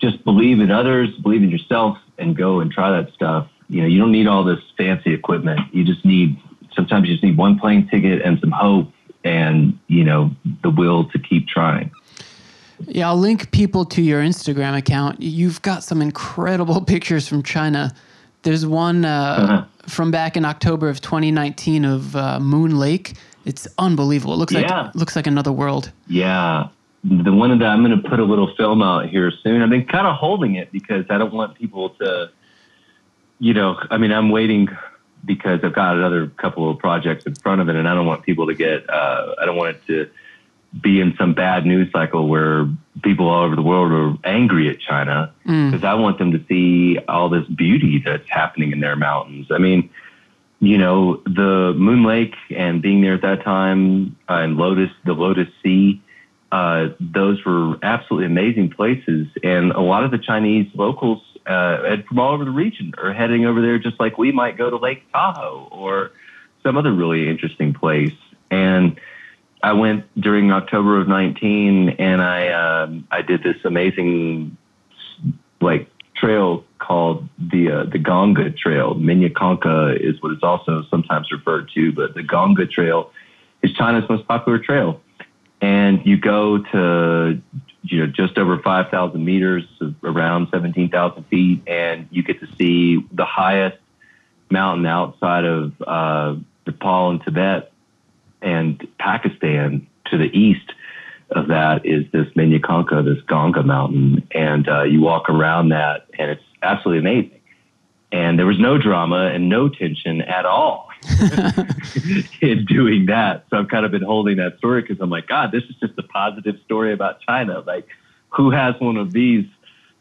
just believe in others, believe in yourself, and go and try that stuff, you know, you don't need all this fancy equipment. You just need sometimes you just need one plane ticket and some hope, and you know, the will to keep trying.
Yeah, I'll link people to your Instagram account. You've got some incredible pictures from China. There's one uh, uh-huh. from back in October of 2019 of uh, Moon Lake. It's unbelievable. It looks yeah. like looks like another world.
Yeah, the one that I'm going to put a little film out here soon. I've been kind of holding it because I don't want people to, you know, I mean, I'm waiting because I've got another couple of projects in front of it, and I don't want people to get. Uh, I don't want it to be in some bad news cycle where people all over the world are angry at China because mm. I want them to see all this beauty that's happening in their mountains. I mean, you know, the Moon Lake and being there at that time uh, and Lotus, the Lotus Sea, uh, those were absolutely amazing places. And a lot of the Chinese locals uh, from all over the region are heading over there just like we might go to Lake Tahoe or some other really interesting place. And I went during October of 19 and I, um, I did this amazing like trail called the uh, the Gongga Trail. Minya Konka is what it's also sometimes referred to, but the Gongga Trail is China's most popular trail. And you go to you know just over 5,000 meters, around 17,000 feet, and you get to see the highest mountain outside of uh, Nepal and Tibet and Pakistan to the east of that is this Minya Konka, this Gongga mountain, and uh, you walk around that, and it's absolutely amazing. And there was no drama and no tension at all in doing that. So I've kind of been holding that story because I'm like, God, this is just a positive story about China. Like, who has one of these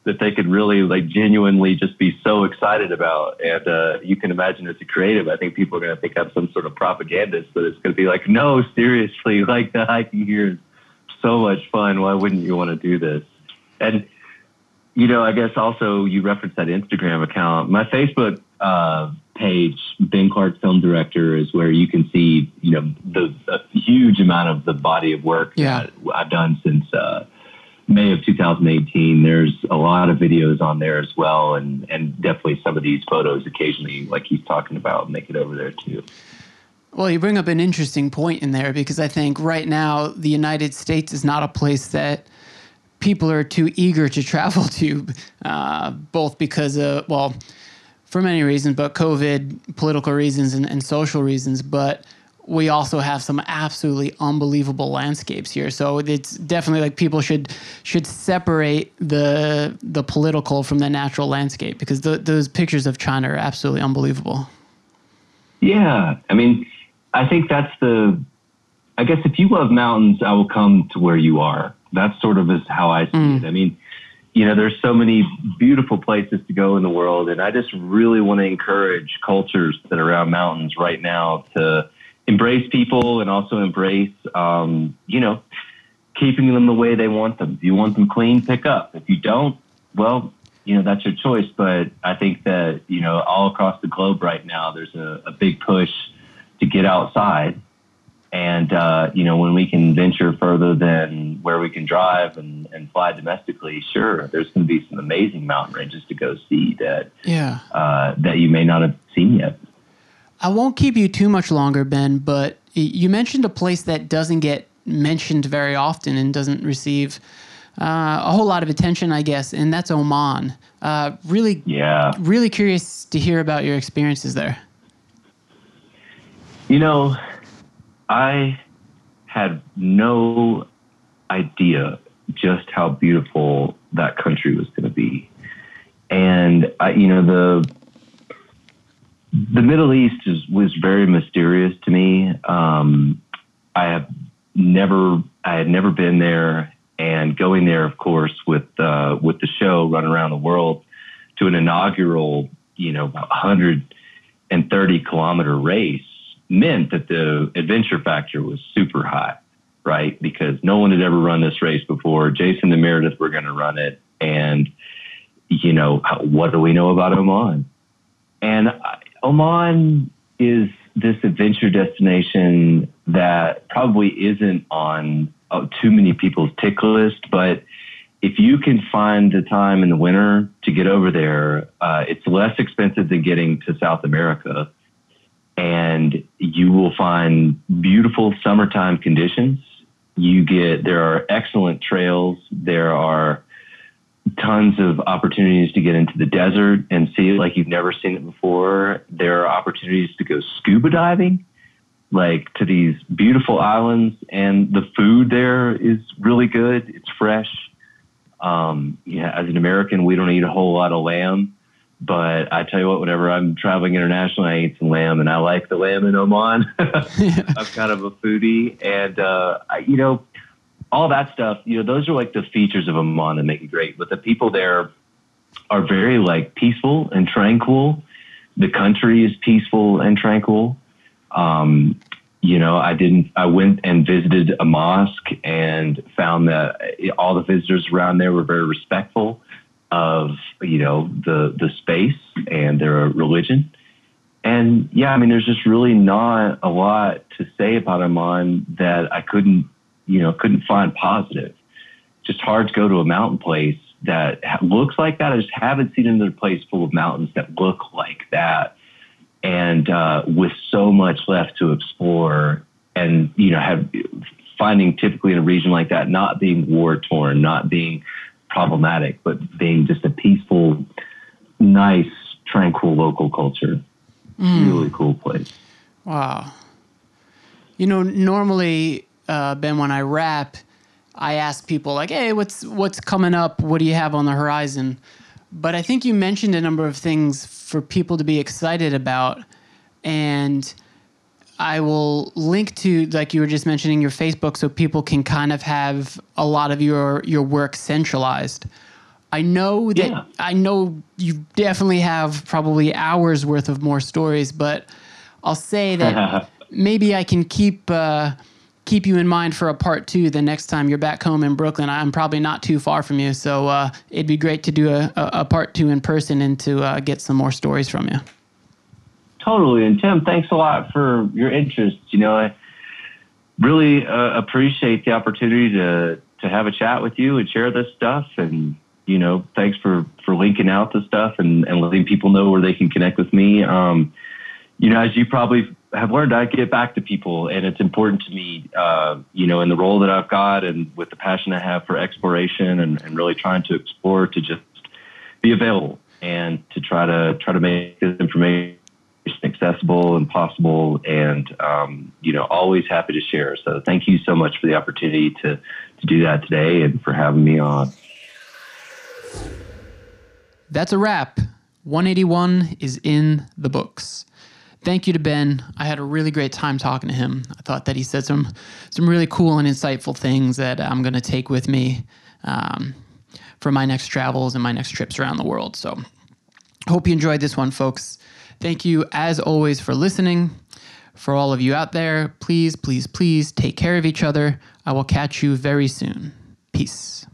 that they could really like genuinely just be so excited about. And uh, you can imagine as a creative, I think people are going to think I'm some sort of propagandist, but it's going to be like, no, seriously, like the hiking here is so much fun. Why wouldn't you want to do this? And you know, I guess also you referenced that Instagram account. My Facebook uh, page, Ben Clark Film Director, is where you can see, you know, the huge amount of the body of work
yeah.
that I've done since uh, May of 2018. There's a lot of videos on there as well, and and definitely some of these photos occasionally, like he's talking about, make it over there too.
Well, you bring up an interesting point in there because I think right now the United States is not a place that people are too eager to travel to, uh, both because of, well, for many reasons, but COVID, political reasons, and, and social reasons. But we also have some absolutely unbelievable landscapes here. So it's definitely like people should should separate the the political from the natural landscape because the, those pictures of China are absolutely unbelievable.
Yeah, I mean, I think that's the. I guess if you love mountains, I will come to where you are. That's sort of is how I see mm. it. I mean, you know, there's so many beautiful places to go in the world, and I just really want to encourage cultures that are around mountains right now to embrace people and also embrace, um, you know, keeping them the way they want them. If you want them clean, pick up. If you don't, well, you know, that's your choice. But I think that, you know, all across the globe right now, there's a, a big push to get outside. And, uh, you know, when we can venture further than where we can drive and, and fly domestically, sure, there's going to be some amazing mountain ranges to go see that,
yeah.
uh, that you may not have seen yet.
I won't keep you too much longer, Ben, but you mentioned a place that doesn't get mentioned very often and doesn't receive uh, a whole lot of attention, I guess, and that's Oman. Uh, really,
yeah,
really curious to hear about your experiences there.
You know, I had no idea just how beautiful that country was going to be. And I, you know, the the Middle East is, was very mysterious to me. Um, I have never, I had never been there, and going there, of course, with uh, with the show, run around the world to an inaugural, you know, 130 kilometer race meant that the adventure factor was super high, right? Because no one had ever run this race before. Jason and Meredith were going to run it. And, you know, what do we know about Oman? And Oman is this adventure destination that probably isn't on uh, too many people's tick list, but if you can find the time in the winter to get over there, uh, it's less expensive than getting to South America and you will find beautiful summertime conditions. You get, there are excellent trails. There are tons of opportunities to get into the desert and see it like you've never seen it before. There are opportunities to go scuba diving, like to these beautiful islands, and the food there is really good. It's fresh. Um, yeah, as an American, we don't eat a whole lot of lamb. But I tell you what, whenever I'm traveling internationally, I eat some lamb, and I like the lamb in Oman. I'm kind of a foodie, and uh, I, you know, all that stuff. You know, those are like the features of Oman that make it great. But the people there are very like peaceful and tranquil. The country is peaceful and tranquil. Um, you know, I didn't. I went and visited a mosque and found that all the visitors around there were very respectful of you know the the space and their religion. And yeah, I mean, there's just really not a lot to say about Oman that I couldn't, you know, couldn't find positive. Just hard to go to a mountain place that looks like that. I just haven't seen another place full of mountains that look like that, and uh, with so much left to explore. And you know, have finding typically in a region like that not being war torn, not being problematic, but being just a peaceful, nice, tranquil local culture. Really cool place.
Wow. You know, normally, uh, Ben, when I rap, I ask people like, "Hey, what's what's coming up? What do you have on the horizon?" But I think you mentioned a number of things for people to be excited about, and I will link to like you were just mentioning your Facebook, so people can kind of have a lot of your your work centralized. I know that
Yeah.
I know you definitely have probably hours worth of more stories, but I'll say that maybe I can keep uh, keep you in mind for a part two the next time you're back home in Brooklyn. I'm probably not too far from you, so uh, it'd be great to do a, a, part two in person and to uh, get some more stories from you.
Totally. And Tim, thanks a lot for your interest. You know, I really uh, appreciate the opportunity to to have a chat with you and share this stuff. And you know, thanks for for linking out the stuff and and letting people know where they can connect with me. Um, you know, as you probably have learned, I get back to people, and it's important to me. Uh, you know, in the role that I've got, and with the passion I have for exploration, and, and really trying to explore, to just be available and to try to try to make this information accessible and possible and um, you know always happy to share so thank you so much for the opportunity to to do that today and for having me on
That's a wrap. 181 is in the books. Thank you to Ben. I had a really great time talking to him. I thought that he said some some really cool and insightful things that I'm going to take with me um, for my next travels and my next trips around the world. So, hope you enjoyed this one, folks. Thank you, as always, for listening. For all of you out there, please, please, please take care of each other. I will catch you very soon. Peace.